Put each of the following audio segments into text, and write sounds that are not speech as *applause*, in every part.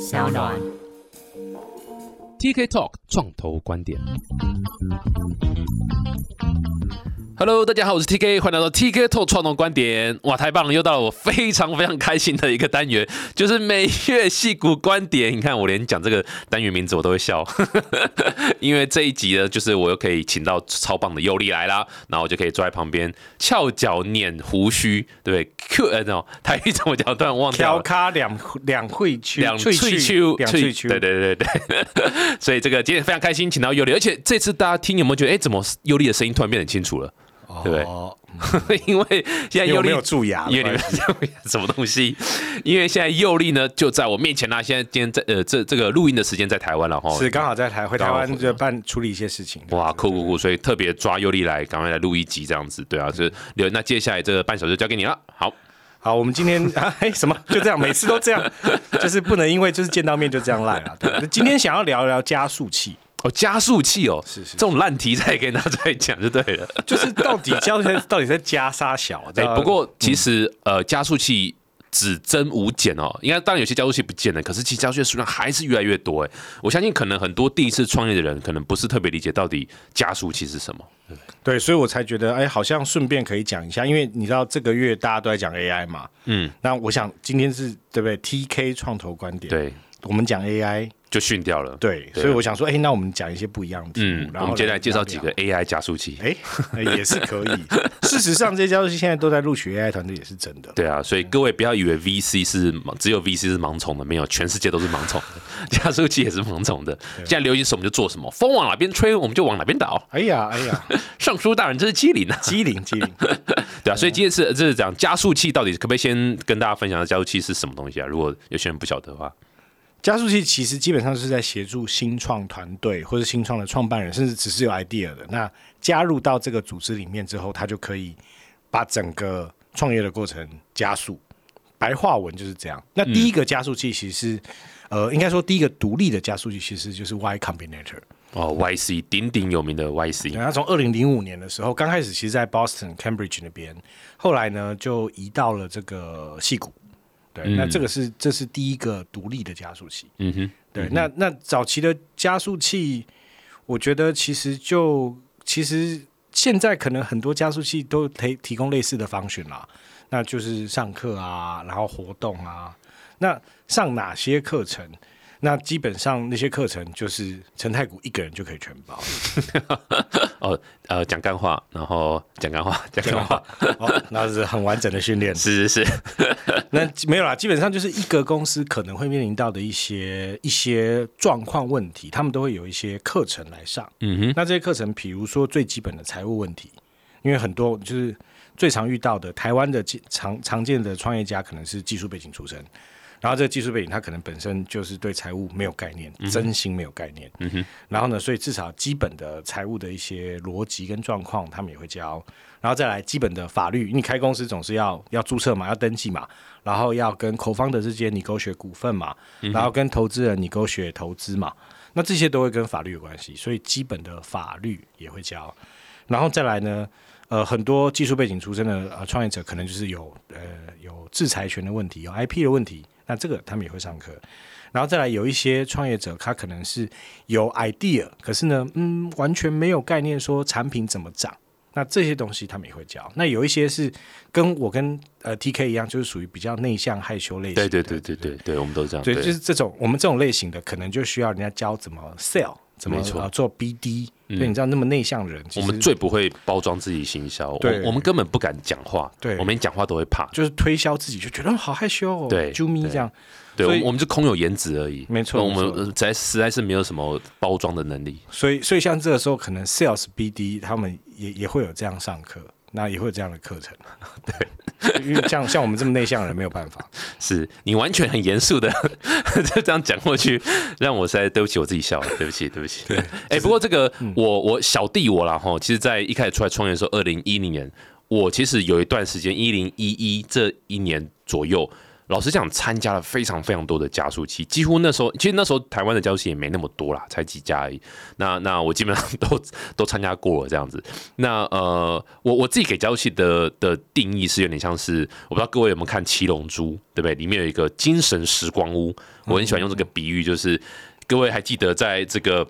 小暖。TK Talk 创投观点。Hello，大家好，我是 TK，欢迎来到 TK Talk 创投观点。哇，太棒了，又到了我非常非常开心的一个单元，就是每月戏骨观点。你看，我连讲这个单元名字我都会笑，*laughs* 因为这一集呢，就是我又可以请到超棒的尤里来啦，然后我就可以坐在旁边翘脚捻胡须，对不对？Q 呃，那种台语怎么讲？突然忘掉调了。咖两两会区，两萃萃区，两萃区，对对对对对，*laughs* 所以这个今天非常开心，请到尤里，而且这次大家听有没有觉得，哎，怎么尤里的声音突然变得很清楚了？对不对？哦，*laughs* 因为现在因为我没有蛀牙，因为你们什么东西？因为现在佑力呢就在我面前啦。现在今天在呃这这个录音的时间在台湾了哈。是刚好在台回台湾就办处理一些事情。哇，酷酷酷！所以特别抓佑力来，赶快来录一集这样子，对啊，就是留。那接下来这个半小时就交给你了。好，好，我们今天啊，*laughs* 哎，什么就这样，每次都这样，就是不能因为就是见到面就这样赖啊。对，今天想要聊聊加速器，哦，加速器哦，是是这种烂题材给拿出来讲就对了。就是到底加速器到底在加沙小？不过其实、呃，加速器只增无减哦。应该当然有些加速器不见了，可是其实加速器的数量还是越来越多哎。我相信可能很多第一次创业的人，可能不是特别理解到底加速器是什么。对，所以我才觉得，哎，好像顺便可以讲一下，因为你知道这个月大家都在讲 AI 嘛，嗯，那我想今天是对不对？TK 创投观点，，对，我们讲 AI，就训掉了。，对，对所以我想说，哎，那我们讲一些不一样的题目，嗯，然后我们接下来介绍聊几个 AI 加速器。哎、也是可以。*laughs* 事实上，这些加速器现在都在录取 AI 团队，也是真的。对啊，所以各位不要以为 VC 是只有 VC 是盲从的，没有，全世界都是盲从的，加速器也是盲从的。现在流行什么就做什么，风往哪边吹，我们就往哪边倒。哎呀，哎呀，*laughs* 尚书大人真是机灵啊！机灵机灵。*laughs* 对啊，所以今天是这是讲加速器到底可不可以先跟大家分享加速器是什么东西啊？如果有些人不晓得的话，加速器其实基本上是在协助新创团队或者新创的创办人，甚至只是有 idea 的，那加入到这个组织里面之后，他就可以把整个创业的过程加速。白话文就是这样。那第一个加速器其实是，呃，应该说第一个独立的加速器其实就是 Y Combinator。哦，YC 鼎鼎有名的 YC，对，他从二零零五年的时候，刚开始其实在 Boston、Cambridge 那边，后来呢就移到了这个戏谷。对，嗯那这个是这是第一个独立的加速器。嗯哼，对，那那早期的加速器，我觉得其实就其实现在可能很多加速器都提提供类似的方选啦，那就是上课啊，然后活动啊，那上哪些课程？那基本上那些课程就是陈太谷一个人就可以全包。*laughs* 哦，呃，讲干话，然后 *laughs* 讲干话，讲干话，哦，那是很完整的训练。是 *laughs* 是是，那没有啦，基本上就是一个公司可能会面临到的一些一些状况问题，他们都会有一些课程来上。嗯哼，那这些课程，比如说最基本的财务问题，因为很多就是最常遇到的台湾的技常常见的创业家可能是技术背景出身，然后这个技术背景他可能本身就是对财务没有概念，真心没有概念。嗯哼，然后呢，所以至少基本的财务的一些逻辑跟状况，他们也会教。然后再来基本的法律，你开公司总是要要注册嘛，要登记嘛，然后要跟口方的之间你勾选股份嘛，然后跟投资人你勾选投资嘛，那这些都会跟法律有关系，所以基本的法律也会教。然后再来呢，呃，很多技术背景出身的呃创业者，可能就是有呃有制裁权的问题，有 IP 的问题，那这个他们也会上课。然后再来有一些创业者，他可能是有 idea，可是呢，嗯，完全没有概念说产品怎么涨。那这些东西他们也会教。那有一些是跟我跟呃 TK 一样，就是属于比较内向害羞类型的。对对对对对对，我们都是这样，对，就是这种我们这种类型的，可能就需要人家教怎么 sell，怎么没错。呃做 BD。对，你知道那么内向的人，我们最不会包装自己行销，我对。我们根本不敢讲话，对。我们连讲话都会怕，就是推销自己，就觉得哦好害羞哦，对对。啾咪这样。对，我们我们就空有颜值而已，没错我们在实在是没有什么包装的能力，所以，所以像这个时候，可能 sales BD 他们也也会有这样上课，那也会有这样的课程。*laughs* 对，因为像像我们这么内向的人没有办法。*laughs* 是你完全很严肃的就 *laughs* 这样讲过去，让我实在对不起我自己笑了，对不起，对不起。对，哎、不过这个、我我小弟我啦哈，其实，在一开始出来创业的时候，二零一零年，我其实有一段时间，一零一一这一年左右，老实讲，参加了非常非常多的加速器，几乎那时候其实那时候台湾的加速器也没那么多啦，才几家而已。那那我基本上都 *laughs* 都参加过了这样子。那呃，我我自己给加速器的的定义是有点像是，我不知道各位有没有看《七龙珠》，对不对？里面有一个精神时光屋，我很喜欢用这个比喻，就是各位还记得在这个。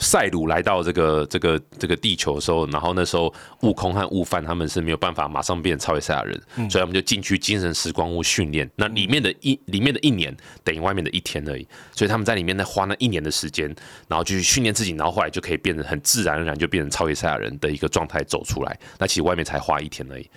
赛鲁来到这个这个这个地球的时候，然后那时候悟空和悟饭他们是没有办法马上变超越赛亚人，所以他们就进去精神时光屋训练。那里面的一里面的一年等于外面的一天而已，所以他们在里面呢花那一年的时间，然后就去训练自己，然后后来就可以变得很自然而然就变成超越赛亚人的一个状态走出来。那其实外面才花一天而已。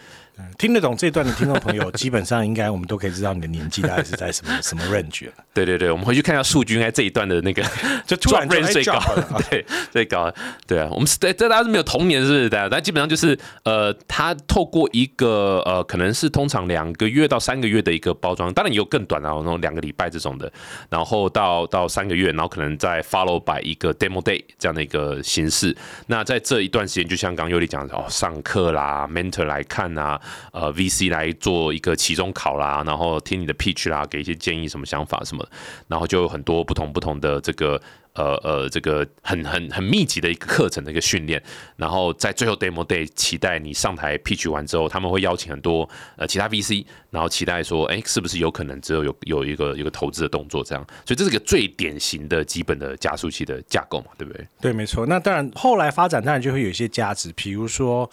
听得懂这段的听众朋友，*laughs* 基本上应该我们都可以知道你的年纪大概是在什么什么 range 了。对对对，我们回去看一下数据，应该这一段的那个 *laughs* 就突然 range 最高了，*laughs* 对最高，对啊，我们是对这大家是没有童年是不是？对，但基本上就是呃，他透过一个呃，可能是通常两个月到三个月的一个包装，当然也有更短啊，那种两个礼拜这种的，然后到到三个月，然后可能再 follow by 一个 demo day 这样的一个形式。那在这一段时间，就像刚尤里讲的哦，上课啦，mentor 来看啊，呃，VC。来做一个期中考啦，然后听你的 pitch 啦，给一些建议，什么想法什么，然后就有很多不同不同的这个。呃呃，这个很很很密集的一个课程的一个训练，然后在最后 demo day 期待你上台 pitch 完之后，他们会邀请很多呃其他 VC，然后期待说，哎，是不是有可能只有有有一个一个投资的动作这样？所以这是个最典型的基本的加速器的架构嘛，对不对？对，没错。那当然后来发展当然就会有一些价值，比如说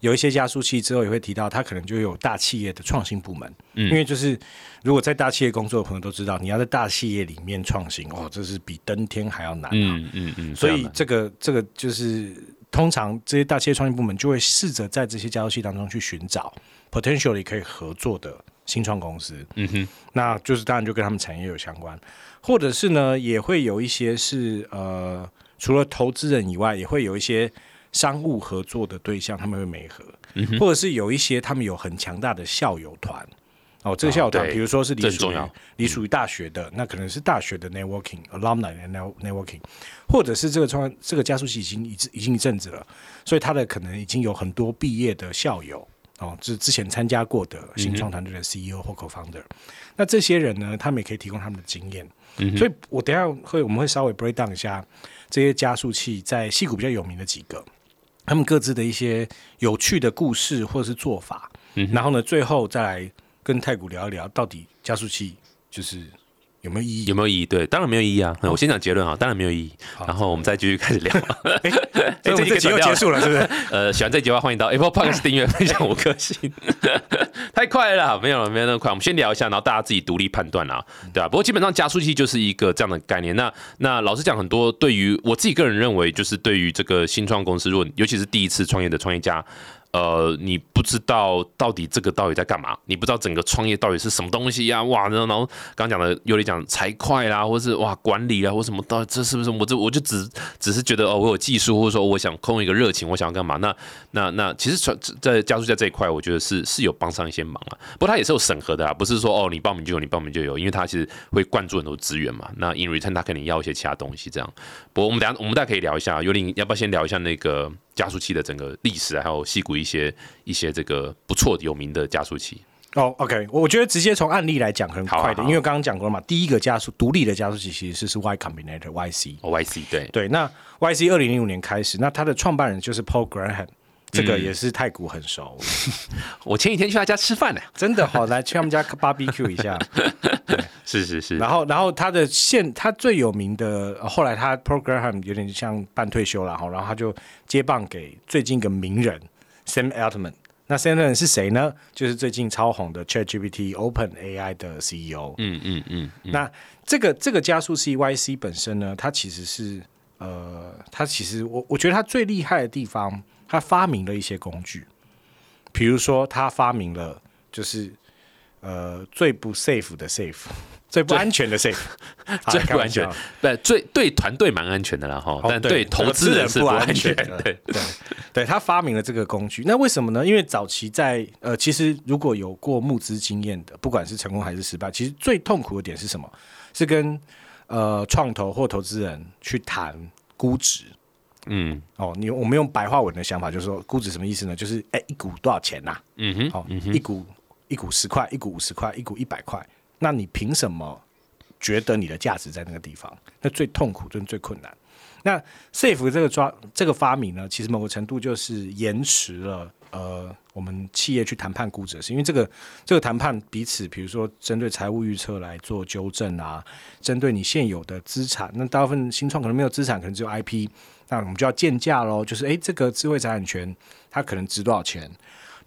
有一些加速器之后也会提到，它可能就有大企业的创新部门，嗯，因为就是如果在大企业工作的朋友都知道，你要在大企业里面创新，哦，这是比登天还。要难，嗯嗯嗯，所以这个这个就是通常这些大企业创新部门就会试着在这些加速器当中去寻找 potentially 可以合作的新创公司，嗯哼，那就是当然就跟他们产业有相关，或者是呢也会有一些是呃除了投资人以外，也会有一些商务合作的对象，他们会媒合，或者是有一些他们有很强大的校友团。哦，这个校友团，比如说是你属于你属于大学的，那可能是大学的 networking，alumni networking，或者是这个创这个加速器已经已已经一阵子了，所以他的可能已经有很多毕业的校友哦，是之前参加过的新创团队的 CEO 或 co-founder，那这些人呢，他们也可以提供他们的经验，所以我等下会我们会稍微 break down 一下这些加速器在戏谷比较有名的几个，他们各自的一些有趣的故事或者是做法，然后呢，最后再来。跟太古聊一聊，到底加速器就是有没有意义？有没有意义？对，当然没有意义啊！我先讲结论啊，当然没有意义。然后我们再继续开始聊。*laughs* 哎，*laughs* 这集又结束了，是不是？*laughs* 呃，喜欢这集的话，欢迎到 Apple Podcast 订阅、分享五颗星。太快了，没有了，没有那么快。我们先聊一下，然后大家自己独立判断啊，对吧？不过基本上加速器就是一个这样的概念。那那老实讲，很多对于我自己个人认为，就是对于这个新创公司，如果尤其是第一次创业的创业家。呃，你不知道到底这个到底在干嘛？你不知道整个创业到底是什么东西呀？哇，然后然后刚讲的有点讲财会啦，或是哇管理啊，或什么到这是不是？我这我就只只是觉得哦，我有技术，或者说我想空一个热情，我想要干嘛？那那那其实在在加速在这一块，我觉得是是有帮上一些忙啊。不过他也是有审核的啊，不是说哦你报名就有，你报名就有，因为他其实会灌注很多资源嘛。那 in return 他肯定要一些其他东西这样。不过我们等下我们大家可以聊一下，有点要不要先聊一下那个？加速器的整个历史，还有细谷一些一些这个不错有名的加速器。哦，OK，我觉得直接从案例来讲很快的，因为刚刚讲过了嘛，第一个加速独立的加速器其实是是 Y Combinator YC，YC 对对。那 YC 二零零五年开始，那它的创办人就是 Paul Graham，这个也是太古很熟。*laughs* 我前几天去他家吃饭呢，*laughs* 真的好来去他们家 *laughs* barbecue 一下。是是是，然后然后他的现他最有名的，后来他 program 有点像半退休了哈，然后他就接棒给最近一个名人 Sam Altman。那 Sam Altman 是谁呢？就是最近超红的 ChatGPT Open AI 的 CEO。嗯嗯嗯。那这个这个加速 CYC 本身呢，它其实是呃，它其实我我觉得它最厉害的地方，它发明了一些工具，比如说他发明了就是呃最不 safe 的 safe。*laughs* 最不安全的 safe，最 *laughs* 不安全，对，最对团队蛮安全的了哈，但对投资人是不安全的。*laughs* 对对对，他发明了这个工具，那为什么呢？因为早期在呃，其实如果有过募资经验的，不管是成功还是失败，其实最痛苦的点是什么？是跟呃创投或投资人去谈估值。嗯，哦，你我们用白话文的想法就是说，估值什么意思呢？就是哎，一股多少钱呐？嗯哼，好，一股一股十块，一股五十块，一股一百块。那你凭什么觉得你的价值在那个地方？那最痛苦，就是最困难。那 safe 这个抓这个发明呢，其实某个程度就是延迟了呃我们企业去谈判估值的事，因为这个这个谈判彼此，比如说针对财务预测来做纠正啊，针对你现有的资产，那大部分新创可能没有资产，可能只有 IP，那我们就要建价喽，就是诶，这个智慧财产权它可能值多少钱？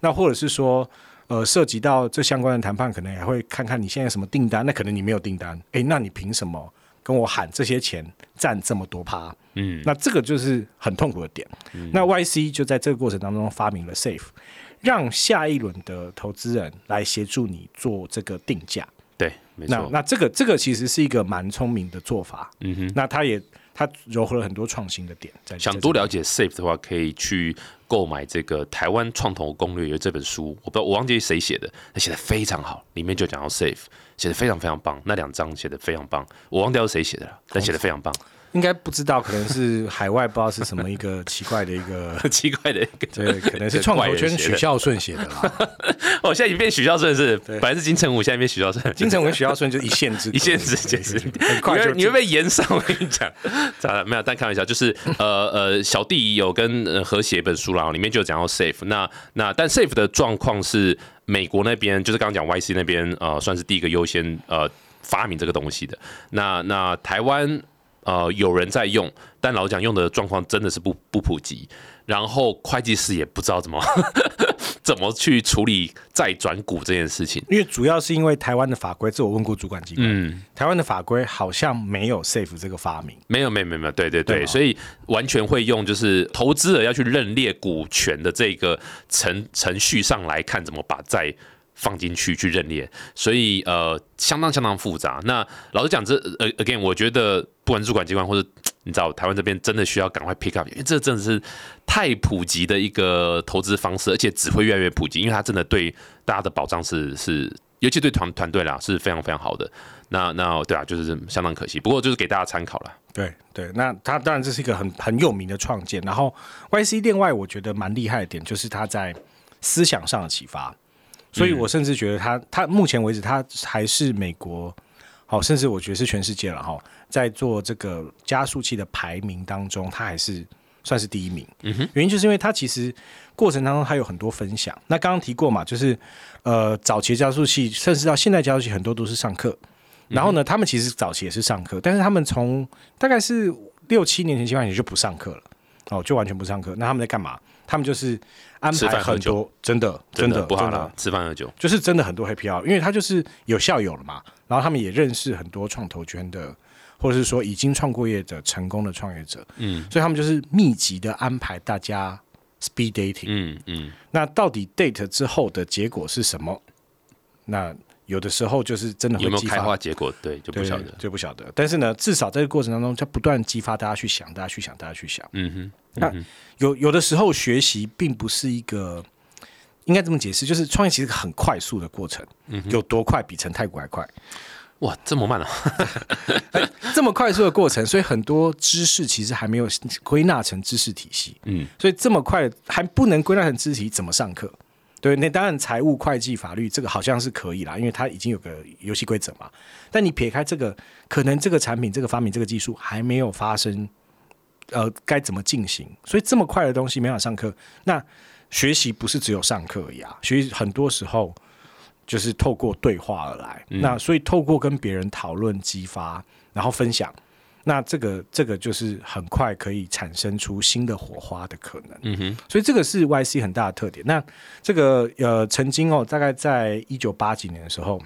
那或者是说呃涉及到这相关的谈判，可能也会看看你现在什么订单，那可能你没有订单，诶，那你凭什么跟我喊这些钱占这么多趴？嗯，那这个就是很痛苦的点。那 YC 就在这个过程当中发明了 Safe，让下一轮的投资人来协助你做这个定价。对，没错。那那这个这个其实是一个蛮聪明的做法。嗯哼，那他也他融合了很多创新的点在。想多了解 Safe 的话，可以去购买这个《台湾创投攻略》有这本书，我不知道我忘记谁写的，他写的非常好，里面就讲到 Safe，写的非常非常棒，那两章写的非常棒，我忘掉是谁写的了，但写的非常棒。应该不知道，可能是海外不知道是什么一个奇怪的一个 *laughs* 奇怪的一个，*laughs* 对，可能是创投圈许孝顺写的啦。*laughs* 哦，现在已经变许孝顺是，本来是金城武，现在变许孝顺。金城武跟许孝顺就一线之一线之间，很快就你会被延上。我跟你讲，咋了？没有，但开玩笑，就是呃呃，小弟有跟呃和写一本书啦，里面就有讲到 safe。那那但 safe 的状况是美国那边，就是刚刚讲 YC 那边呃，算是第一个优先呃发明这个东西的。那那台湾。呃，有人在用，但老蒋用的状况真的是不不普及。然后会计师也不知道怎么 *laughs* 怎么去处理再转股这件事情，因为主要是因为台湾的法规，这我问过主管机关，嗯，台湾的法规好像没有 safe 这个发明，没有，没有，没有，对对对，所以完全会用就是投资者要去认列股权的这个程程序上来看，怎么把债。放进去去认列，所以呃相当相当复杂。那老实讲，这呃 again，我觉得不管主管机关或者 *tsk* 你知道台湾这边真的需要赶快 pick up，因为这真的是太普及的一个投资方式，而且只会越来越普及，因为它真的对大家的保障是是，尤其对团团队啦是非常非常好的。那那对啊，就是相当可惜，不过就是给大家参考了。对对，那他当然这是一个很很有名的创建。然后 YC 另外我觉得蛮厉害的点就是他在思想上的启发。所以我甚至觉得他，他目前为止他还是美国，好，甚至我觉得是全世界了哈，在做这个加速器的排名当中，他还是算是第一名。嗯哼，原因就是因为他其实过程当中他有很多分享。那刚刚提过嘛，就是呃，早期加速器，甚至到现在加速器很多都是上课。然后呢，他们其实早期也是上课，但是他们从大概是六七年前、七八年就不上课了，哦，就完全不上课。那他们在干嘛？他们就是安排很多，真的真的不好了，吃饭喝酒。就是真的很多黑票，因为他就是有校友了嘛，然后他们也认识很多创投圈的，或者是说已经创过业的成功的创业者，嗯，所以他们就是密集的安排大家 speed dating，嗯嗯，那到底 date 之后的结果是什么？那有的时候就是真的有没有开花结果？对，就不晓得，就不晓得。但是呢，至少在这个过程当中，它不断激发大家去想，大家去想，大家去想。嗯哼。那有有的时候学习并不是一个应该这么解释，就是创业其实很快速的过程。嗯。有多快？比成太古还快？哇，这么慢啊！*laughs* 这么快速的过程，所以很多知识其实还没有归纳成知识体系。嗯。所以这么快还不能归纳成知识体，怎么上课？对，那当然财务、会计、法律这个好像是可以啦，因为它已经有个游戏规则嘛。但你撇开这个，可能这个产品、这个发明、这个技术还没有发生，呃，该怎么进行？所以这么快的东西没法上课。那学习不是只有上课而已啊，学习很多时候就是透过对话而来。那所以透过跟别人讨论、激发，然后分享。那这个这个就是很快可以产生出新的火花的可能，嗯哼，所以这个是 YC 很大的特点。那这个呃，曾经哦，大概在一九八几年的时候，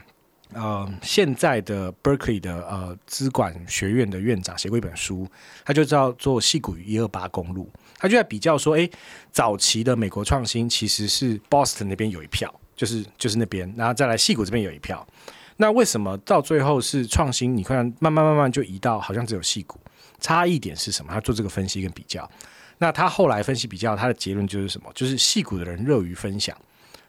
呃，现在的 Berkeley 的呃资管学院的院长写过一本书，他就叫做《戏谷与一二八公路》，他就在比较说，哎，早期的美国创新其实是 Boston 那边有一票，就是就是那边，然后再来戏谷这边有一票。那为什么到最后是创新？你看，慢慢慢慢就移到好像只有戏股，差异点是什么？他做这个分析跟比较。那他后来分析比较，他的结论就是什么？就是戏股的人乐于分享，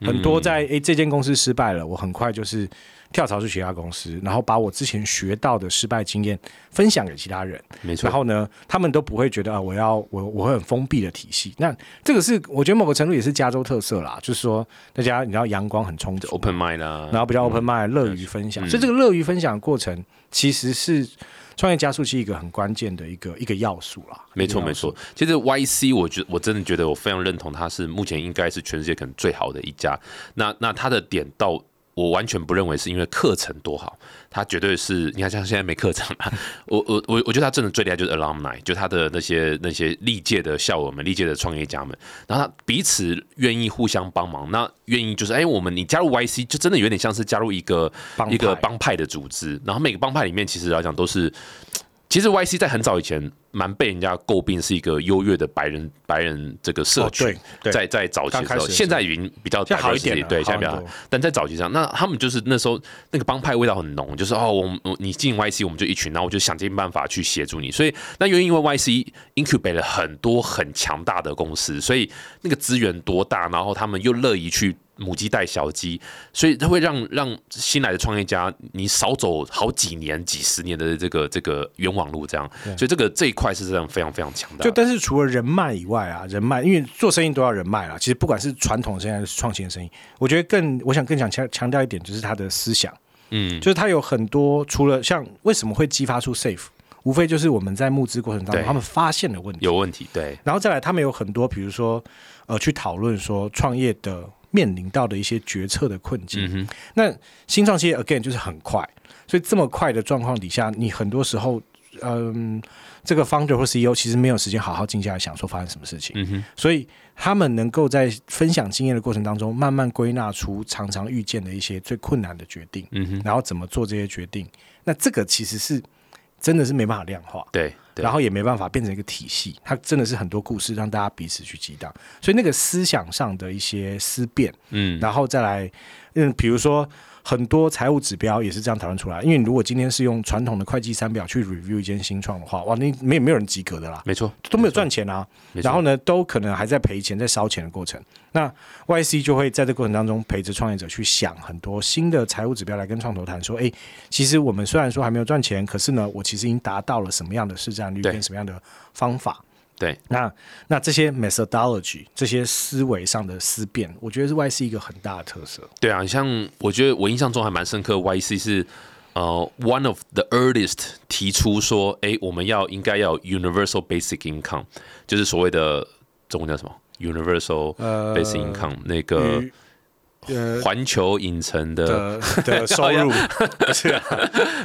很多在诶这间公司失败了，我很快就是跳槽去其他公司，然后把我之前学到的失败经验分享给其他人。没错然。后呢，他们都不会觉得啊，我要我我会很封闭的体系。那这个是我觉得某个程度也是加州特色啦，就是说大家你知道阳光很充足 open mind 啊，然后比较 open mind，乐于分享，嗯所以这个乐于分享的过程其实是创业加速器一个很关键的一个一个要素啦。没错没错。其实 YC 我觉我真的觉得我非常认同，它是目前应该是全世界可能最好的一家。那那它的点到。我完全不认为是因为课程多好，他绝对是你看像现在没课程嘛，*laughs* 我我我我觉得他真的最厉害就是 alumni，就他的那些那些历届的校友们、历届的创业家们，然后他彼此愿意互相帮忙，那愿意就是哎、我们你加入 YC 就真的有点像是加入一个一个帮派的组织，然后每个帮派里面其实来讲都是，其实 YC 在很早以前蛮被人家诟病是一个优越的白人白人这个社哦群，在在早期的时候，现在已经比较现好一点对，现在比较好但在早期上，那他们就是那时候那个帮派味道很浓，就是哦，我们我你进 YC 我们就一群，然后我就想尽办法去协助你，所以那原因因为 YC incubate 了很多很强大的公司，所以那个资源多大，然后他们又乐意去。母鸡带小鸡，所以它会让让新来的创业家你少走好几年、几十年的这个这个冤枉路，这样，所以这个这一块是这样非常非常强大的。就但是除了人脉以外啊，人脉因为做生意都要人脉啦。其实不管是传统生意还是创新的生意，我觉得更我想更想强强调一点，就是他的思想，嗯，就是他有很多除了像为什么会激发出 Safe，无非就是我们在募资过程当中他们发现的问题，有问题，对，然后再来他们有很多比如说呃去讨论说创业的面临到的一些决策的困境。嗯，那新创企业 again 就是很快，所以这么快的状况底下，你很多时候，嗯，这个 founder 或 CEO 其实没有时间好好静下来想说发生什么事情，所以他们能够在分享经验的过程当中，慢慢归纳出常常遇见的一些最困难的决定，然后怎么做这些决定。那这个其实是真的是没办法量化。对，对。然后也没办法变成一个体系，它真的是很多故事让大家彼此去激荡，所以那个思想上的一些思辨，嗯，然后再来，嗯，比如说很多财务指标也是这样讨论出来。因为如果今天是用传统的会计三表去 review 一间新创的话，哇，那没没有人及格的啦，没错，都没有赚钱啊。然后呢，都可能还在赔钱、在烧钱的过程。那 YC 就会在这过程当中陪着创业者去想很多新的财务指标来跟创投谈说，哎，其实我们虽然说还没有赚钱，可是呢，我其实已经达到了什么样的市占率跟什么样的方法。对，那那这些 methodology 这些思维上的思辨，我觉得是 YC 一个很大的特色。对啊，像我觉得我印象中还蛮深刻，YC 是呃 one of the earliest 提出说，哎，我们要应该要有 universal basic income，就是所谓的中文叫什么 universal 呃 basic income，那个呃环球影城的，的 *laughs* 的收入 *laughs* 是啊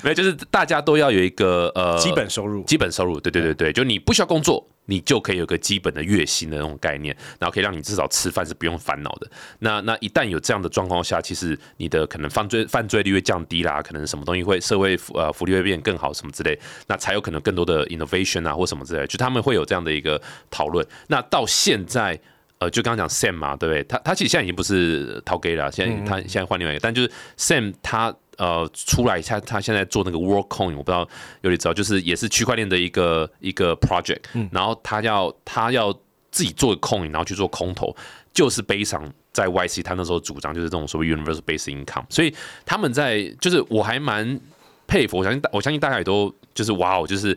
没有，就是大家都要有一个呃基本收入，基本收入，对对对对，就你不需要工作，你就可以有个基本的月薪的那种概念，然后可以让你至少吃饭是不用烦恼的。那那一旦有这样的状况下，其实你的可能犯罪犯罪率会降低啦，可能什么东西会社会福呃福利会变更好什么之类，那才有可能更多的 innovation 啊或什么之类，就他们会有这样的一个讨论。那到现在。呃，就刚刚讲 Sam 嘛，对不对？他他其实现在已经不是陶 gay 了，现在他现在换另外一个，但就是 Sam 他呃出来，他他现在做那个 WorkCoin，我不知道有你知道，就是也是区块链的一个一个 project，、然后他要他要自己做 coin，然后去做空投，就是悲伤在 YC 他那时候主张就是这种所谓 universal basic income，所以他们在就是我还蛮佩服，我相信大我相信大家也都就是哇哦，就是。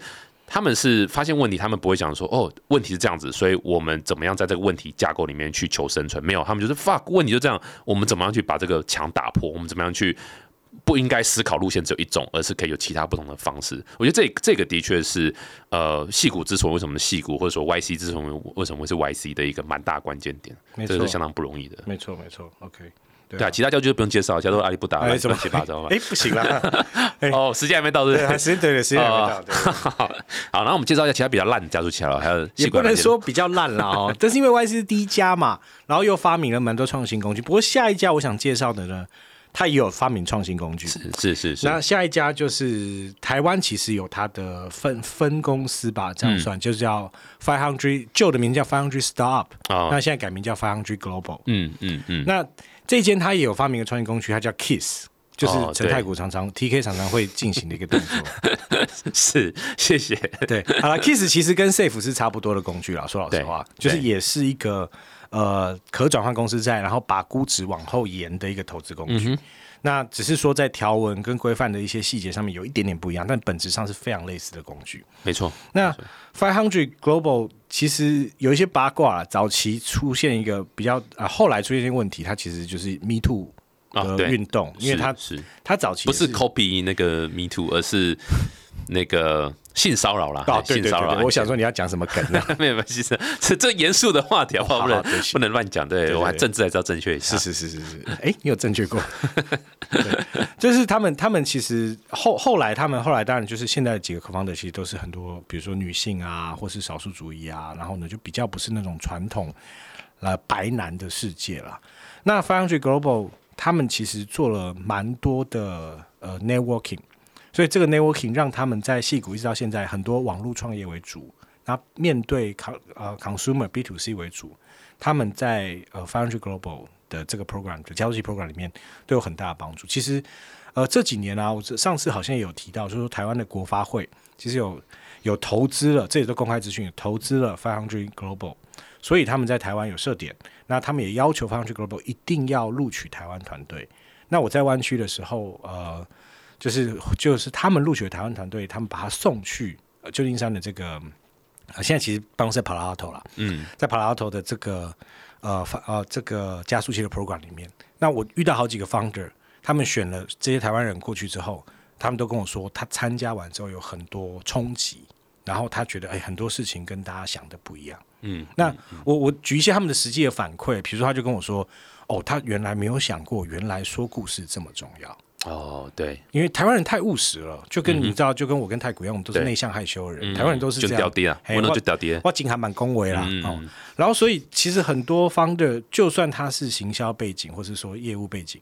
他们是发现问题，他们不会讲说哦，问题是这样子，所以我们怎么样在这个问题架构里面去求生存？没有，他们就是 fuck 问题就这样，我们怎么样去把这个墙打破？我们怎么样去不应该思考路线只有一种，而是可以有其他不同的方式。我觉得这这个的确是呃，戏骨之所以为什么是戏骨，或者说 YC 之所以为什么会是 YC 的一个蛮大关键点，这是相当不容易的。没错没错，OK，对啊，其他教就不用介绍，其他都阿里不达，乱哎怎么七八糟嘛。哎，不行了，*laughs* 哦，时间还没到，对不对？时间对对，时间还没到，对。好，然后我们介绍一下其他比较烂的加速器好了，还有也不能说比较烂了哦，*laughs* 但是因为 Y C 是第一家嘛，然后又发明了蛮多创新工具。不过下一家我想介绍的呢，它也有发明创新工具。是是是，那下一家就是台湾，其实有它的分分公司吧，这样嗯算、就是叫 Five Hundred，旧的名叫 Five Hundred 哦那现在改名叫 Five Hundred Global。嗯嗯嗯，那这间它也有发明一个创意工具，它叫 Kiss，就是哦陈太古常常、TK 常常会进行的一个动作。*laughs* 是谢谢。对，好了，Kiss 其实跟 Safe 是差不多的工具啦。说老实话，就是也是一个呃可转换公司债，然后把估值往后延的一个投资工具。那只是说在条文跟规范的一些细节上面有一点点不一样，但本质上是非常类似的工具。没错，那 Five Hundred Global 其实有一些八卦，早期出现一个比较啊，后来出现一些问题，它其实就是 Me Too 的运动，因为它是是它早期不是 copy 那个 Me Too，而是那个性骚扰啦，性骚扰我想说你要讲什么梗 *laughs* 呢？没有关系，是这这严肃的话题，好不能不能乱讲。对对我还对政治还是要正确一下。是是是是是，哎、你有正确过？*laughs* 就是他们，他们其实后后来，他们后来当然就是现在的几个 co-founder 其实都是很多，比如说女性啊，或是少数族裔啊，然后呢就比较不是那种传统呃白男的世界啦。那 Hundred Global 他们其实做了蛮多的呃 networking，所以这个 networking 让他们在戏谷一直到现在很多网络创业为主，那面对 con 呃 consumer B to C 为主，他们在呃 Five Hundred Global 的这个 program 的加速器 program 里面都有很大的帮助。其实呃这几年啊，我上次好像也有提到，就是说台湾的国发会其实有有投资了，这也都公开资讯，投资了 Five Hundred Global，所以他们在台湾有设点。那他们也要求 Five Hundred Global 一定要录取台湾团队。那我在湾区的时候，呃，就是就是他们录取的台湾团队，他们把他送去呃旧金山的这个，呃，现在其实办公室在 Palo Alto 啦，嗯，在 Palo Alto 的这个呃发呃这个加速器的 program 里面，那我遇到好几个 founder，他们选了这些台湾人过去之后，他们都跟我说，他参加完之后有很多冲击，然后他觉得哎很多事情跟大家想的不一样。嗯，那我我举一些他们的实际的反馈，比如说他就跟我说，哦，他原来没有想过，原来说故事这么重要。哦，对，因为台湾人太务实了，就跟你知道，就跟我跟泰国一样，我们都是对内向害羞的人。嗯台湾人都是这样，就掉低啊，嘿我能我就掉低。我景还蛮恭维啦。嗯哦，然后所以其实很多方的，就算他是行销背景或是说业务背景，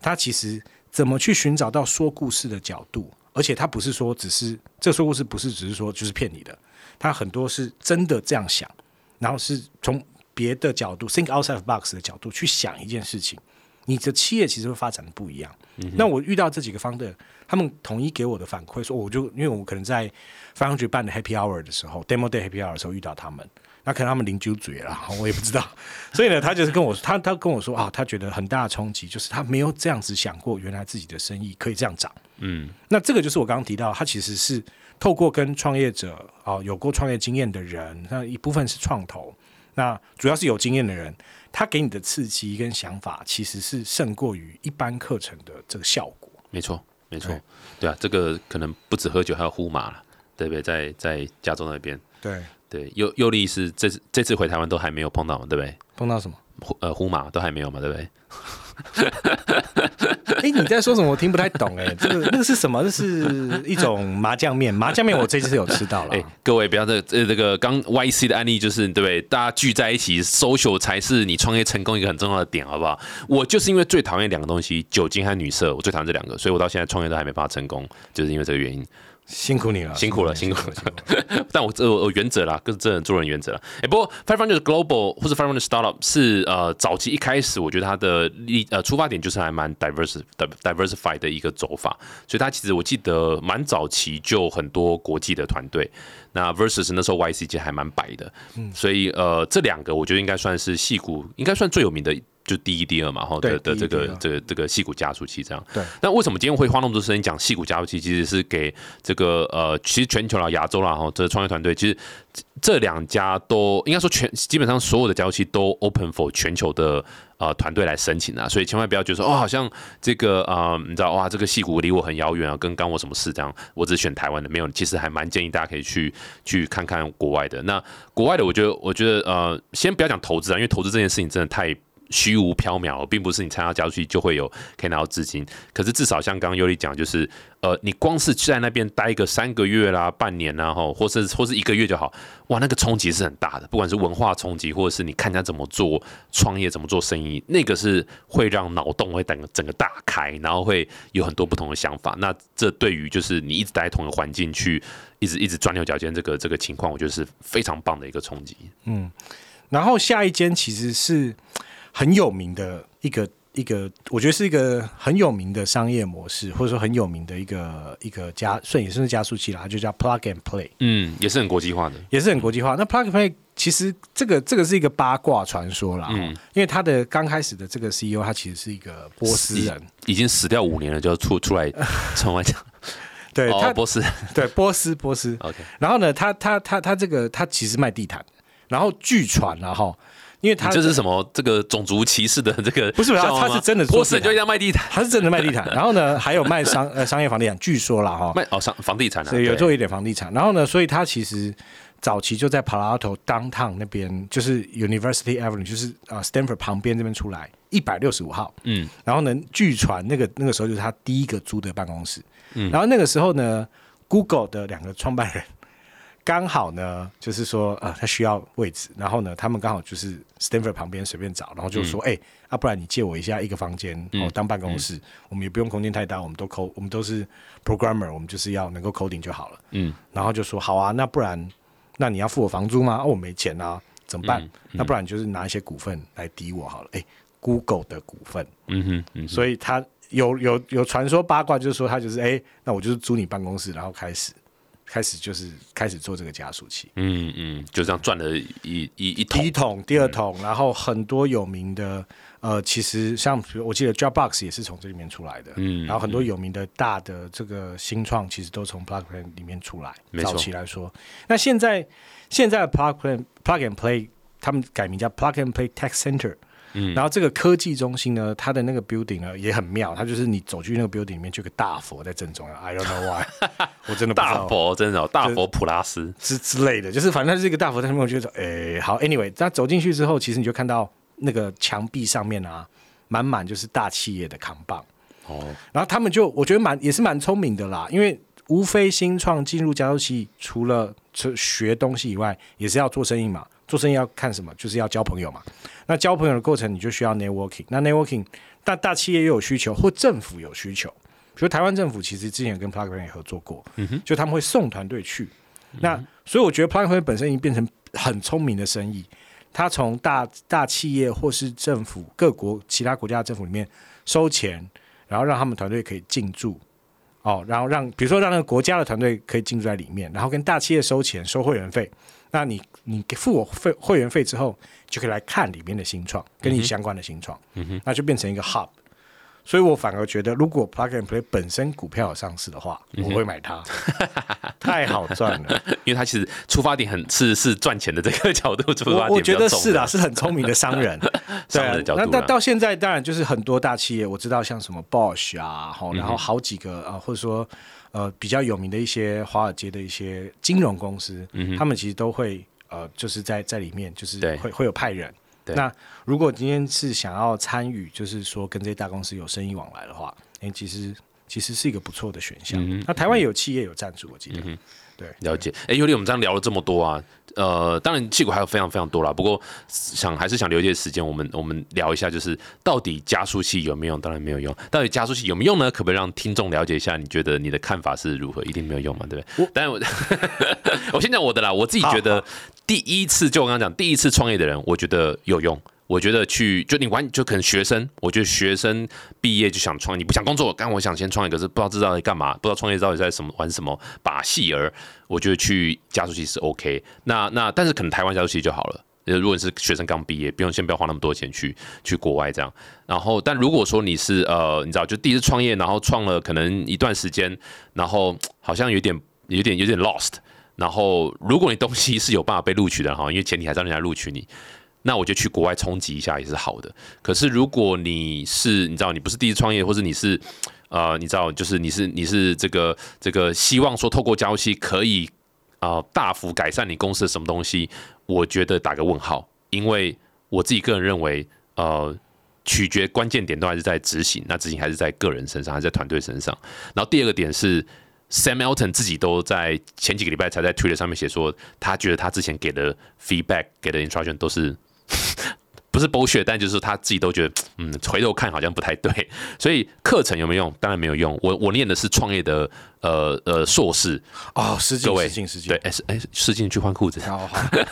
他其实怎么去寻找到说故事的角度，而且他不是说只是这说故事不是只是说就是骗你的，他很多是真的这样想，然后是从别的角度 think outside of box 的角度去想一件事情，你的企业其实会发展的不一样。那我遇到这几个方的，他们统一给我的反馈说，我就因为我可能在方向局办的 Happy Hour 的时候，Demo Day Happy Hour 的时候遇到他们，那可能他们邻居嘴了，我也不知道。所以呢，他就是跟我说他他跟我说啊，他觉得很大的冲击，就是他没有这样子想过，原来自己的生意可以这样涨。嗯，那这个就是我刚刚提到，他其实是透过跟创业者啊有过创业经验的人，那一部分是创投，那主要是有经验的人，他给你的刺激跟想法，其实是胜过于一般课程的这个效果。没错，没错对，对啊，这个可能不止喝酒，还有呼马了，对不对？在在加州那边，对，对，尤尤利是这次这次回台湾都还没有碰到嘛，对不对？碰到什么？呼呃呼马都还没有嘛，对不对？*laughs* 哎、你在说什么？我听不太懂、哎，这个那个是什么？这是一种麻酱面，麻酱面我这次有吃到了。哎、各位不要这呃这个刚 YC 的案例就是对不对？大家聚在一起 social 才是你创业成功一个很重要的点，好不好？我就是因为最讨厌两个东西，酒精和女色，我最讨厌这两个，所以我到现在创业都还没办法成功，就是因为这个原因。辛苦你了，辛苦了辛苦了。了 *laughs* 但我这我原则啦，跟这人做人原则啦。哎、不过 Five Hundred Global 或者 Five Hundred Startup 是呃早期一开始，我觉得它的立呃出发点就是还蛮 diverse diversify 的一个走法，所以它其实我记得蛮早期就很多国际的团队。那 Versus 那时候 YC 其实还蛮白的，所以呃这两个我觉得应该算是戏骨，应该算最有名的。就第一、第二嘛，哈对的的这个这个这个戏骨加速器这样。对。那为什么今天会花那么多时间讲戏骨加速器？其实是给这个呃，其实全球啦、亚洲啦，哈，这创业团队其实这两家都应该说全基本上所有的加速器都 open for 全球的呃团队来申请啊，所以千万不要觉得说哦，好像这个呃，你知道哇，这个戏骨离我很遥远啊，跟干我什么事这样，我只选台湾的，没有，其实还蛮建议大家可以去去看看国外的。那国外的，我觉得我觉得呃，先不要讲投资啊，因为投资这件事情真的太。虚无缥缈，并不是你参加加速器就会有可以拿到资金。可是至少像刚刚尤里讲，就是呃，你光是在那边待个三个月啦、半年啦，吼，或是或是一个月就好，哇，那个冲击是很大的。不管是文化冲击，或者是你看人家怎么做创业、怎么做生意，那个是会让脑洞会整个整个大开，然后会有很多不同的想法。那这对于就是你一直待在同一个环境去一直一直钻牛角尖这个这个情况，我觉得是非常棒的一个冲击。嗯然后下一间其实是很有名的一个一个，我觉得是一个很有名的商业模式，或者说很有名的一个一个加，算也算是加速器啦，它就叫 Plug and Play，嗯，也是很国际化的。也是很国际化。那 Plug and Play 其实这个这个是一个八卦传说啦，嗯。因为他的刚开始的这个 CEO 他其实是一个波斯人，已经死掉五年了，就出出来重来讲。对他哦，波斯。*laughs* 对波斯波斯，，OK，然后呢，他他他他这个他其实卖地毯，然后据传啊哈，因为他你这是什么？这个种族歧视的这个不是他是真的波斯人就一定要卖地毯，他是真的卖地毯，*laughs* 然后呢还有卖商呃商业房地产，据说啦哈，卖哦商房地产所以有做一点房地产，然后呢，所以他其实早期就在 Palo Alto downtown 那边，就是 University Avenue，就是啊 Stanford 旁边这边出来，一百六十五号。嗯。然后呢，据传那个那个时候就是他第一个租的办公室。嗯，然后那个时候呢，Google 的两个创办人刚好呢，就是说呃他需要位置，然后呢，他们刚好就是 Stanford 旁边随便找，然后就说哎、啊，不然你借我一下一个房间哦当办公室，我们也不用空间太大，我们都 code 我们都是 programmer，我们就是要能够 coding 就好了。嗯然后就说好啊，那不然那你要付我房租吗？哦，我没钱啊，怎么办？嗯那不然就是拿一些股份来抵我好了。哎，Google 的股份，嗯哼嗯哼，所以他有有有传说八卦，就是说他就是哎，那我就是租你办公室，然后开始开始就是开始做这个加速器。嗯嗯，就这样赚了一一一桶第一，桶、第二桶，然后很多有名的，呃，其实像比如我记得 Dropbox 也是从这里面出来的，嗯然后很多有名的大的这个新创，其实都从 Plug and Play 里面出来。早期来说，那现在现在的 Plug Plan，Plug and Play 他们改名叫 Plug and Play Tech Center。嗯。然后这个科技中心呢，它的那个 building 呢也很妙，它就是你走进那个 building 里面，就有个大佛在正中央。I don't know why，*laughs* 我真的不知大佛真的哦大佛普拉斯，之之类的，就是反正它是一个大佛在上面，我觉得哎、好，anyway，那走进去之后，其实你就看到那个墙壁上面啊，满满就是大企业的扛棒，哦，然后他们就我觉得蛮也是蛮聪明的啦，因为无非新创进入加速器，除了除学东西以外，也是要做生意嘛。做生意要看什么？就是要交朋友嘛。那交朋友的过程，你就需要 networking。那 networking，大大企业又有需求，或政府有需求。比如台湾政府其实之前有跟 Plug and Play 合作过，就他们会送团队去。那所以我觉得 Plug and Play 本身已经变成很聪明的生意。他从大大企业或是政府各国其他国家的政府里面收钱，然后让他们团队可以进驻。哦，然后让比如说让那个国家的团队可以进驻在里面，然后跟大企业收钱收会员费，那你你给付我费会员费之后，就可以来看里面的新创，跟你相关的新创，那就变成一个 hub。所以我反而觉得，如果 Plug and Play 本身股票有上市的话，我会买它，*laughs* 太好赚了。因为它其实出发点很是是赚钱的这个角度出发点我我觉得是啊，是很聪明的商人。*laughs* 对啊商人的角，度那到到现在当然就是很多大企业，我知道像什么 Bosch 啊，吼，然后好几个啊，或者说呃比较有名的一些华尔街的一些金融公司，他们其实都会呃就是在在里面就是对会会有派人。那如果今天是想要参与，就是说跟这些大公司有生意往来的话，哎、其实其实是一个不错的选项。那台湾有企业有赞助，我记得。对，了解，哎，尤里，我们这样聊了这么多啊，呃，当然，气股还有非常非常多啦。不过想还是想留一些时间，我们我们聊一下，就是到底加速器有没有用？当然没有用。到底加速器有没有用呢？可不可以让听众了解一下？你觉得你的看法是如何？一定没有用嘛，对不对？但我 *laughs* 我先讲我的啦，我自己觉得第一次就我刚刚讲，第一次创业的人，我觉得有用。我觉得去就你玩就可能学生，我觉得学生毕业就想创业，你不想工作，刚我想先创业，可是不知道知道在干嘛，不知道创业到底在什么玩什么把戏儿，我觉得去加速器是 OK。那那但是可能台湾加速器就好了。呃，如果你是学生刚毕业，不用先不要花那么多钱去去国外这样。然后，但如果说你是呃，你知道就第一次创业，然后创了可能一段时间，然后好像有点有点有点 lost。然后，如果你东西是有办法被录取的哈，因为前提还是让人家录取你，那我就去国外冲击一下也是好的。可是如果你是你知道你不是第一次创业，或者你是呃你知道就是你是你是这个这个希望说透过交期可以啊、呃大幅改善你公司的什么东西，我觉得打个问号，因为我自己个人认为呃。取决关键点都还是在执行，那执行还是在个人身上，还是在团队身上。然后第二个点是 Sam Elton 自己都在前几个礼拜才在 Twitter 上面写说，他觉得他之前给的 feedback 给的 instruction 都是 *laughs* 不是 bullshit，但就是他自己都觉得，嗯，回头看好像不太对。所以课程有没有用？当然没有用。我我念的是创业的呃呃硕士，哦，失敬各位失敬失敬对，，哎是哎试镜去换裤子。好好，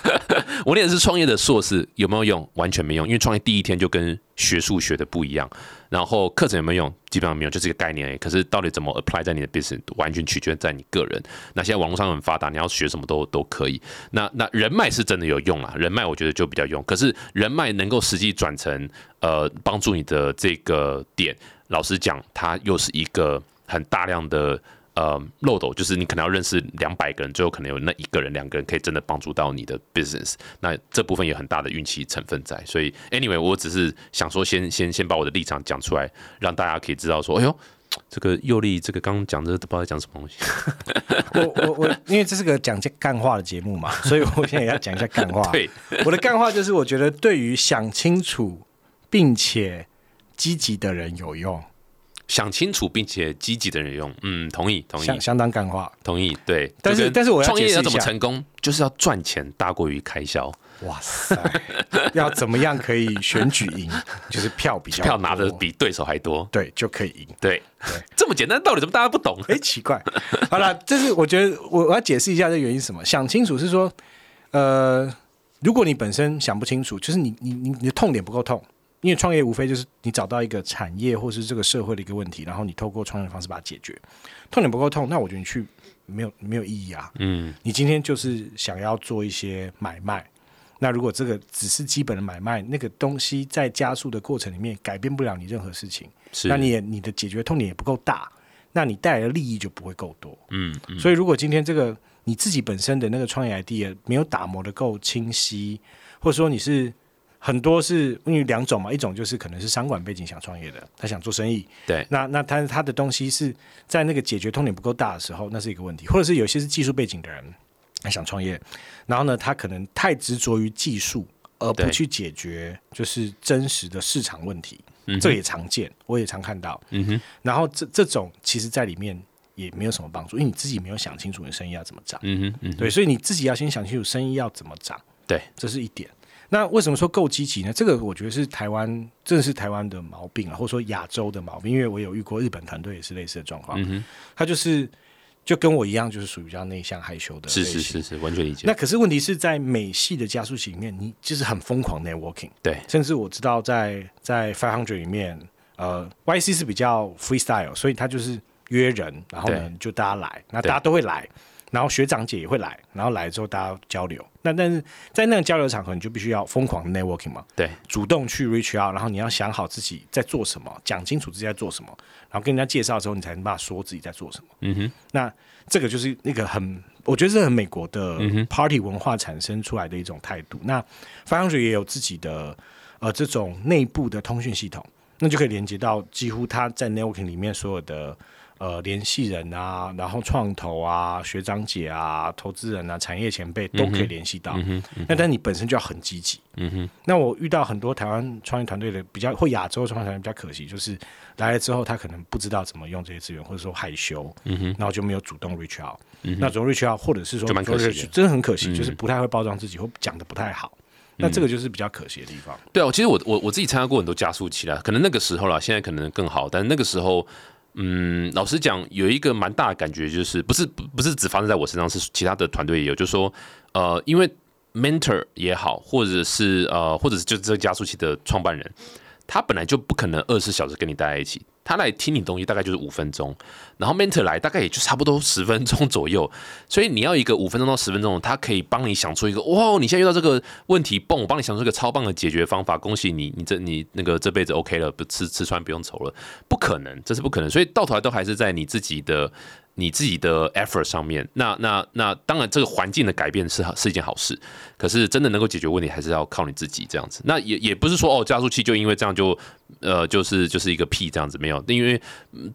*laughs* 我念的是创业的硕士，有没有用？完全没用，因为创业第一天就跟学术学的不一样。然后课程有没有用？基本上没有，就是一个概念而已。可是到底怎么 apply 在你的 business，完全取决在你个人。那现在网络上很发达，你要学什么都都可以。那那人脉是真的有用啦，人脉我觉得就比较用。可是人脉能够实际转成呃帮助你的这个点，老实讲，它又是一个很大量的。呃，漏斗就是你可能要认识两百个人，最后可能有那一个人、两个人可以真的帮助到你的 business。那这部分有很大的运气成分在。所以，anyway，我只是想说先，先先把我的立场讲出来，让大家可以知道说，哎呦，这个右力，这个刚刚讲这个都不知道在讲什么东西。我我我，因为这是个讲干话的节目嘛，*laughs* 所以我现在也要讲一下干话。对，我的干话就是，我觉得对于想清楚并且积极的人有用，想清楚并且积极的人用，嗯，同意，同意，相相当感化。同意。对，但是但是我要创业要怎么成功，就是要赚钱大过于开销，哇塞，*laughs* 要怎么样可以选举赢？*laughs* 就是票比较票拿的比对手还多。对就可以赢。对，这么简单道理，怎么大家不懂？哎，奇怪。好了，这是我觉得我我要解释一下这原因是什么。想清楚是说，呃，如果你本身想不清楚，就是你你你你的痛点不够痛，因为创业无非就是你找到一个产业或是这个社会的一个问题，然后你透过创业的方式把它解决。痛点不够痛，那我觉得你去没有没有意义啊。嗯，你今天就是想要做一些买卖，那如果这个只是基本的买卖，那个东西在加速的过程里面改变不了你任何事情，是，那你也你的解决痛点也不够大，那你带来的利益就不会够多。嗯嗯所以如果今天这个你自己本身的那个创业 idea 没有打磨的够清晰，或者说你是很多是因为两种嘛，一种就是可能是商管背景想创业的，他想做生意，对，那那他他的东西是在那个解决痛点不够大的时候，那是一个问题，或者是有些是技术背景的人，他想创业，然后呢，他可能太执着于技术，而不去解决就是真实的市场问题，嗯这也常见，我也常看到。嗯哼，然后这这种其实在里面也没有什么帮助，因为你自己没有想清楚你的生意要怎么涨。嗯哼，嗯哼，对，所以你自己要先想清楚生意要怎么涨，对，这是一点。那为什么说够积极呢？这个我觉得是台湾，正是台湾的毛病啊，或者说亚洲的毛病。因为我有遇过日本团队也是类似的状况，嗯哼，他就是就跟我一样，就是属于比较内向害羞的是。是是是，完全理解。那可是问题是在美系的加速器里面，你就是很疯狂 networking，对，甚至我知道在在 Five Hundred 里面，呃，YC 是比较 freestyle，所以他就是约人，然后呢就大家来，那大家都会来，然后学长姐也会来，然后来之后大家交流。那但是在那个交流场合，你就必须要疯狂 networking 嘛，对，主动去 reach out，然后你要想好自己在做什么，讲清楚自己在做什么，然后跟人家介绍之后，你才能办法说自己在做什么。嗯哼，那这个就是那个很，我觉得是很美国的 party 文化产生出来的一种态度。那发香水也有自己的呃这种内部的通讯系统，那就可以连接到几乎他在 networking 里面所有的呃联系人啊，然后创投啊、学长姐啊、投资人啊、产业前辈都可以联系到。那但你本身就要很积极。嗯哼，那我遇到很多台湾创业团队的比较或亚洲创业团队比较可惜，就是来了之后他可能不知道怎么用这些资源，或者说害羞，嗯哼，然后就没有主动 reach out。嗯那主动 reach out，或者是说就蛮可惜的真的很可惜，嗯就是不太会包装自己，或讲的不太好。那这个就是比较可惜的地方。对啊，其实我我我自己参加过很多加速器啦，可能那个时候啦，现在可能更好，但是那个时候，嗯，老实讲，有一个蛮大的感觉，就是不是不是只发生在我身上，是其他的团队也有，就是说，呃，因为 mentor 也好，或者是呃，或者是就这个加速器的创办人，他本来就不可能二十四小时跟你待在一起，他来听你东西大概就是五分钟，然后 mentor 来大概也就差不多十分钟左右，所以你要一个五分钟到十分钟，他可以帮你想出一个哇，你现在遇到这个问题，蹦，我帮你想出一个超棒的解决方法，恭喜你，你这你那个这辈子 OK 了，不吃吃穿不用愁了，不可能，这是不可能，所以到头来都还是在你自己的。你自己的 effort 上面，那那那当然，这个环境的改变是是一件好事，可是真的能够解决问题，还是要靠你自己这样子。那也也不是说哦，加速器就因为这样就呃就是就是一个屁这样子没有，因为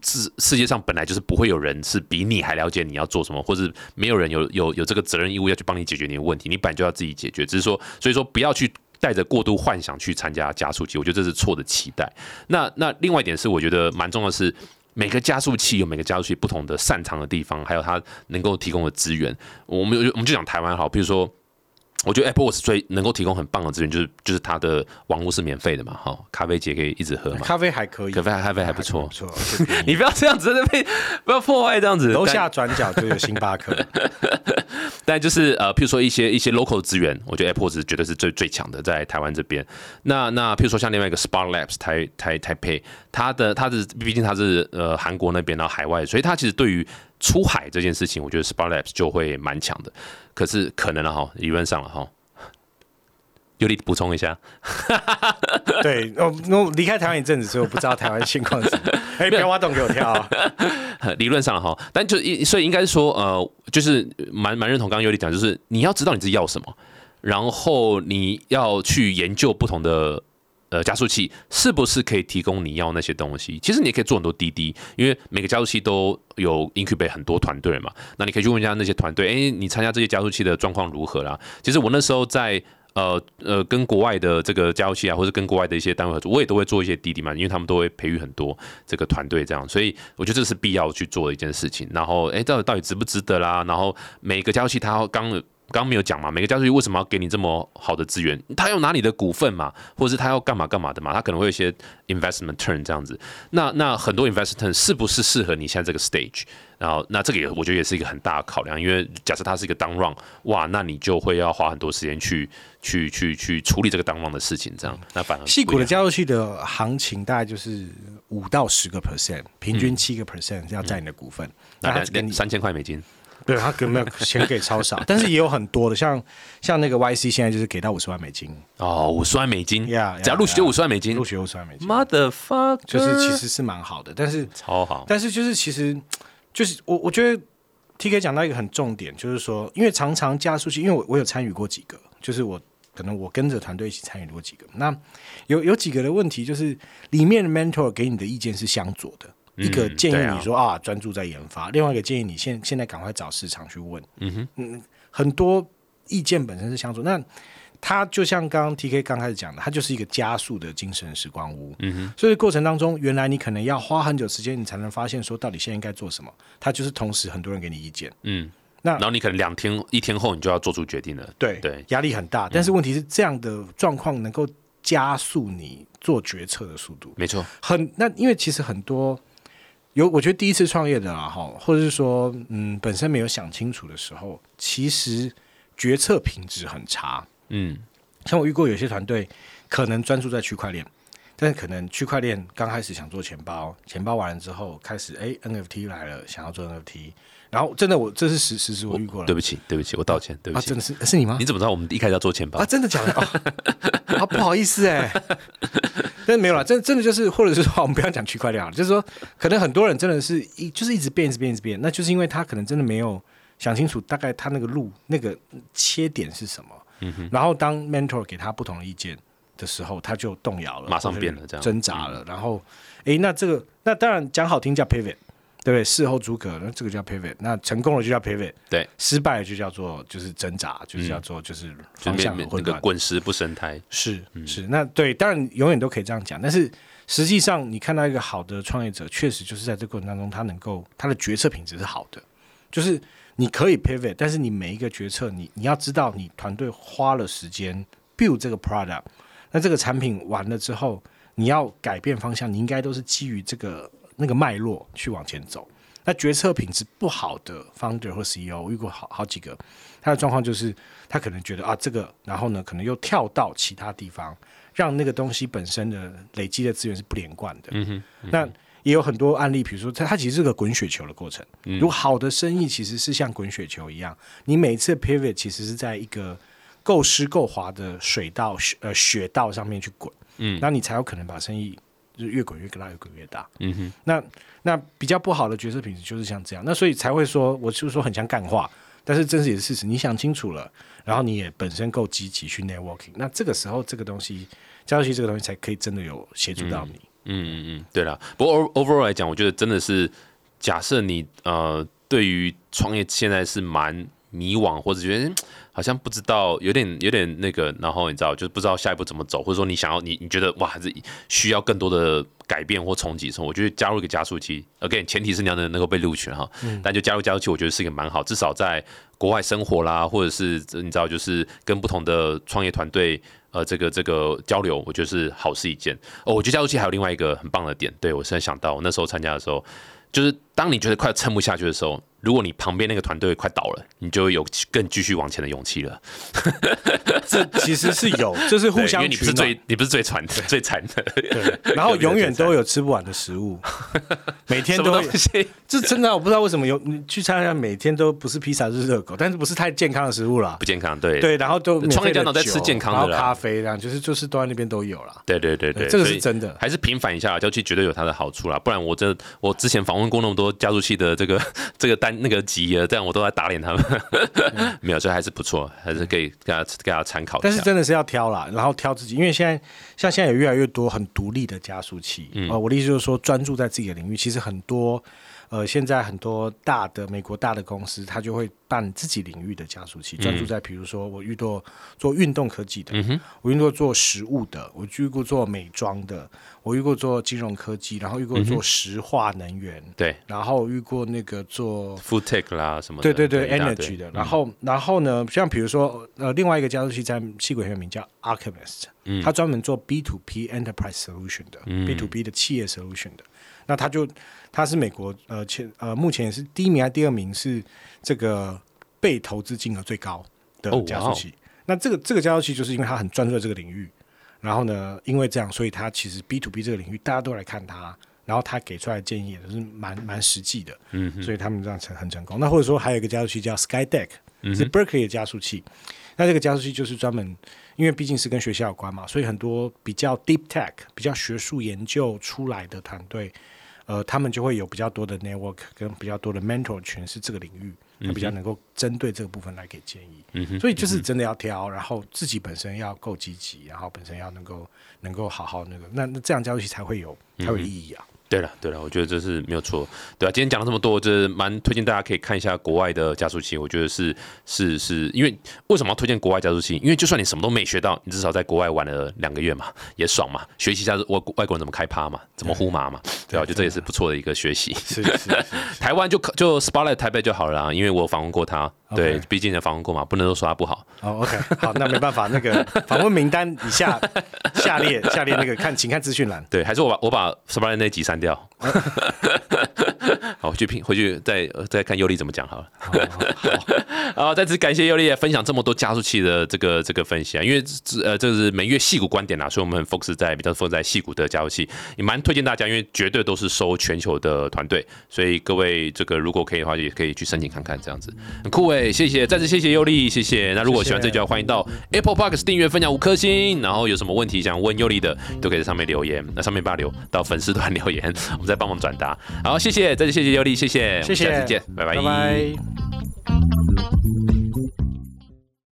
世世界上本来就是不会有人是比你还了解你要做什么，或者没有人有有有这个责任义务要去帮你解决你的问题，你本来就要自己解决。只是说，所以说不要去。带着过度幻想去参加加速器，我觉得这是错的期待。那那另外一点是，我觉得蛮重要的是，每个加速器有每个加速器不同的擅长的地方，还有它能够提供的资源。我们我们就讲台湾好，比如说我觉得 Apple Watch 最能够提供很棒的资源，就是就是它的网络是免费的嘛，哈，咖啡机可以一直喝嘛，咖啡还可以，咖啡咖啡还不错，不错。*laughs* 你不要这样子，被不要破坏这样子。楼下转角就有星巴克，但 *laughs* 就是呃，譬如说一些一些 local 资源，我觉得 Apple Watch 绝对是最最强的，在台湾这边。那那譬如说像另外一个 Spark Labs 台台台配，它的它的毕竟它是呃韩国那边然后海外，所以它其实对于出海这件事情，我觉得 Spark Labs 就会蛮强的。可是可能了哈，理论上了哈。尤力补充一下，*laughs* 对，我我离开台湾一阵子，所以我不知道台湾情况是。*laughs* 哎，不要挖洞给我跳啊！*laughs* 理论上哈，但就一所以应该是说，呃，就是蛮蛮认同刚刚尤力讲，就是你要知道你自己要什么，然后你要去研究不同的呃加速器是不是可以提供你要那些东西。其实你也可以做很多滴滴，因为每个加速器都有 incubate 很多团队嘛，那你可以去问一下那些团队，哎，你参加这些加速器的状况如何啦？其实我那时候在。呃呃，跟国外的这个加速器啊，或者跟国外的一些单位合作，我也都会做一些滴滴嘛，因为他们都会培育很多这个团队这样，所以我觉得这是必要去做的一件事情。然后，哎，到底到底值不值得啦？然后每个加速器它刚。刚刚没有讲嘛，每个加速器为什么要给你这么好的资源？他要拿你的股份嘛，或者是他要干嘛干嘛的嘛？他可能会有一些 investment turn 这样子。那那很多 investment 是不是适合你现在这个 stage？然后那这个也我觉得也是一个很大的考量，因为假设它是一个 down run，哇，那你就会要花很多时间去去去去处理这个 down run 的事情，这样那反而细股的加速器的行情大概就是五到十个 percent，平均七个 percent 要占你的股份，那给你三千块美金。对他给没有钱给超少，但是也有很多的，像像那个 YC 现在就是给到五十万美金哦，五十万美金呀，只要录取就五十万美金，录取五十万美金，Mother fuck，就是其实是蛮好的，但是超好，但是就是其实就是我我觉得 TK 讲到一个很重点，就是说，因为常常加速器，因为我我有参与过几个，就是我可能我跟着团队一起参与过几个，那有有几个的问题，就是里面的 mentor 给你的意见是相左的。一个建议你说啊，专注在研发；另外一个建议你现现在赶快找市场去问。嗯哼，嗯，很多意见本身是相左。那它就像刚刚 T K 刚开始讲的，它就是一个加速的精神时光屋。嗯哼，所以过程当中，原来你可能要花很久时间，你才能发现说到底现在应该做什么。它就是同时很多人给你意见。嗯，那然后你可能两天一天后你就要做出决定了。对对，压力很大。但是问题是这样的状况能够加速你做决策的速度。没错，很那因为其实很多。有，我觉得第一次创业的啊，哈，或者是说，嗯，本身没有想清楚的时候，其实决策品质很差。嗯，像我遇过有些团队，可能专注在区块链，但是可能区块链刚开始想做钱包，钱包完了之后，开始哎，NFT 来了，想要做 NFT。然后真的，我这是实实时我遇过了。对不起，对不起，我道歉，对不起。真的是是你吗？你怎么知道我们一开始要做钱包啊？真的假的？啊，不好意思哎，但是没有了，真真的就是，或者是说，我们不要讲区块链了，就是说，可能很多人真的是一就是一直变，一直变，一直变，那就是因为他可能真的没有想清楚，大概他那个路那个切点是什么。嗯哼。然后当 mentor 给他不同的意见的时候，他就动摇了，马上变了，这样挣扎了。然后，哎，那这个那当然讲好听叫 pivot。对不对？事后诸葛，那这个叫 pivot，那成功了就叫 pivot，对，失败了就叫做就是挣扎，就是叫做就是方向混乱，滚石不生胎。是是，那对，当然永远都可以这样讲，但是实际上你看到一个好的创业者，确实就是在这过程当中，他能够他的决策品质是好的，就是你可以 pivot，但是你每一个决策，你你要知道，你团队花了时间 build 这个 product，那这个产品完了之后，你要改变方向，你应该都是基于这个。那个脉络去往前走，那决策品质不好的 founder 或 CEO，我遇过好好几个，他的状况就是他可能觉得啊这个，然后呢可能又跳到其他地方，让那个东西本身的累积的资源是不连贯的。嗯哼，那也有很多案例，比如说它它其实是个滚雪球的过程。如果好的生意其实是像滚雪球一样，你每次 pivot 其实是在一个够湿够滑的水道呃雪道上面去滚，嗯，那你才有可能把生意。就越滚越大，越滚越大。嗯哼，那那比较不好的角色品质就是像这样，那所以才会说，我就是说很像干话，但是真实也是事实。你想清楚了，然后你也本身够积极去 networking，那这个时候这个东西，交流这个东西才可以真的有协助到你。嗯嗯嗯，对了。不过 overall 来讲，我觉得真的是，假设你呃对于创业现在是蛮迷惘，或者觉得嗯好像不知道，有点有点那个，然后你知道，就是不知道下一步怎么走，或者说你想要你你觉得哇，还是需要更多的改变或冲击的时候，我觉得加入一个加速器，again，前提是你要能能够被录取哈，但就加入加速器，我觉得是一个蛮好，至少在国外生活啦，或者是你知道，就是跟不同的创业团队。呃，这个这个交流，我觉得是好事一件。哦，我觉得加速器还有另外一个很棒的点，对我现在想到，我那时候参加的时候，就是当你觉得快撑不下去的时候。如果你旁边那个团队快倒了，你就有更继续往前的勇气了。这其实是有，*laughs* 就是互相因为你不是最你不是最惨的最惨的，对。然后 *laughs* 永远都有吃不完的食物，*laughs* 每天都这真的我不知道为什么有你去参加，每天都不是披萨就是热狗，但是不是太健康的食物了，不健康，对对。然后都创业家脑在吃健康的咖啡，这样就是就是都在那边都有了。对对对对，这个是真的，还是平反一下，郊区绝对有它的好处啦。不然我这我之前访问过那么多加速器的这个这个单那个级啊。这样我都在打脸他们，*laughs* 没有，这还是不错，还是可以给大家给大家参考。但是真的是要挑啦，然后挑自己，因为现在像现在有越来越多很独立的加速器。呃，我的意思就是说，专注在自己的领域，其实很多。呃，现在很多大的美国大的公司，它就会办自己领域的加速器，专注在比如说我遇到做运动科技的，我遇过做食物的，我遇过做美妆的，我遇过做金融科技，然后遇过做石化能源，对，然后遇过那个做 food tech 啦什么，对对对，energy 的，然后然后呢，像比如说呃，另外一个加速器在西鬼很有名叫 Archimist，它专门做 B to P enterprise solution 的，B to B 的企业 solution 的。那他就他是美国呃前呃目前也是第一名还是第二名是这个被投资金额最高的加速器。那这个这个加速器就是因为他很专注在这个领域，然后呢，因为这样，所以他其实 B to B 这个领域大家都来看他，然后他给出来的建议也是蛮蛮实际的，嗯，所以他们这样成很成功。那或者说还有一个加速器叫 SkyDeck，是 Berkeley 的加速器。那这个加速器就是专门，因为毕竟是跟学校有关嘛，所以很多比较 deep tech、比较学术研究出来的团队。呃，他们就会有比较多的 network 跟比较多的 mentor 群是这个领域，他比较能够针对这个部分来给建议。嗯所以就是真的要挑，然后自己本身要够积极，然后本身要能够能够好好那个，那那这样交易才会有才有意义啊。对了，对了，我觉得这是没有错，对啊，今天讲了这么多，就是蛮推荐大家可以看一下国外的加速器。我觉得是是是，因为为什么要推荐国外加速器？因为就算你什么都没学到，你至少在国外玩了两个月嘛，也爽嘛，学习一下外外国人怎么开趴嘛，怎么呼麻嘛，对啊，我觉得这也是不错的一个学习。是是，台湾就就 Spotlight 台北就好了，因为我访问过他，对，毕竟也访问过嘛，不能都说他不好。哦，OK，好，那没办法，那个 *laughs* 访问名单以下下列下列那个看，请看资讯栏。对，还是我把我把 Spotlight 那集删掉。*laughs* *laughs* 好，回去拼，回去再再看尤力怎么讲好了。好，*laughs* 再次感谢尤力分享这么多加速器的这个这个分析啊，因为这呃这是每月细股观点啦，所以我们很 focus 在比较 focus 在细股的加速器，也蛮推荐大家，因为绝对都是收全球的团队，所以各位这个如果可以的话，也可以去申请看看，这样子很酷诶，谢谢，再次谢谢尤力，谢谢。那如果喜欢这就要欢迎到 Apple Park 订阅分享五颗星，然后有什么问题想问尤力的，都可以在上面留言，那上面把留到粉丝团留言，我们再帮忙转达。好，谢谢，再次谢谢尤里，谢谢，谢谢，下次见，拜拜。拜拜。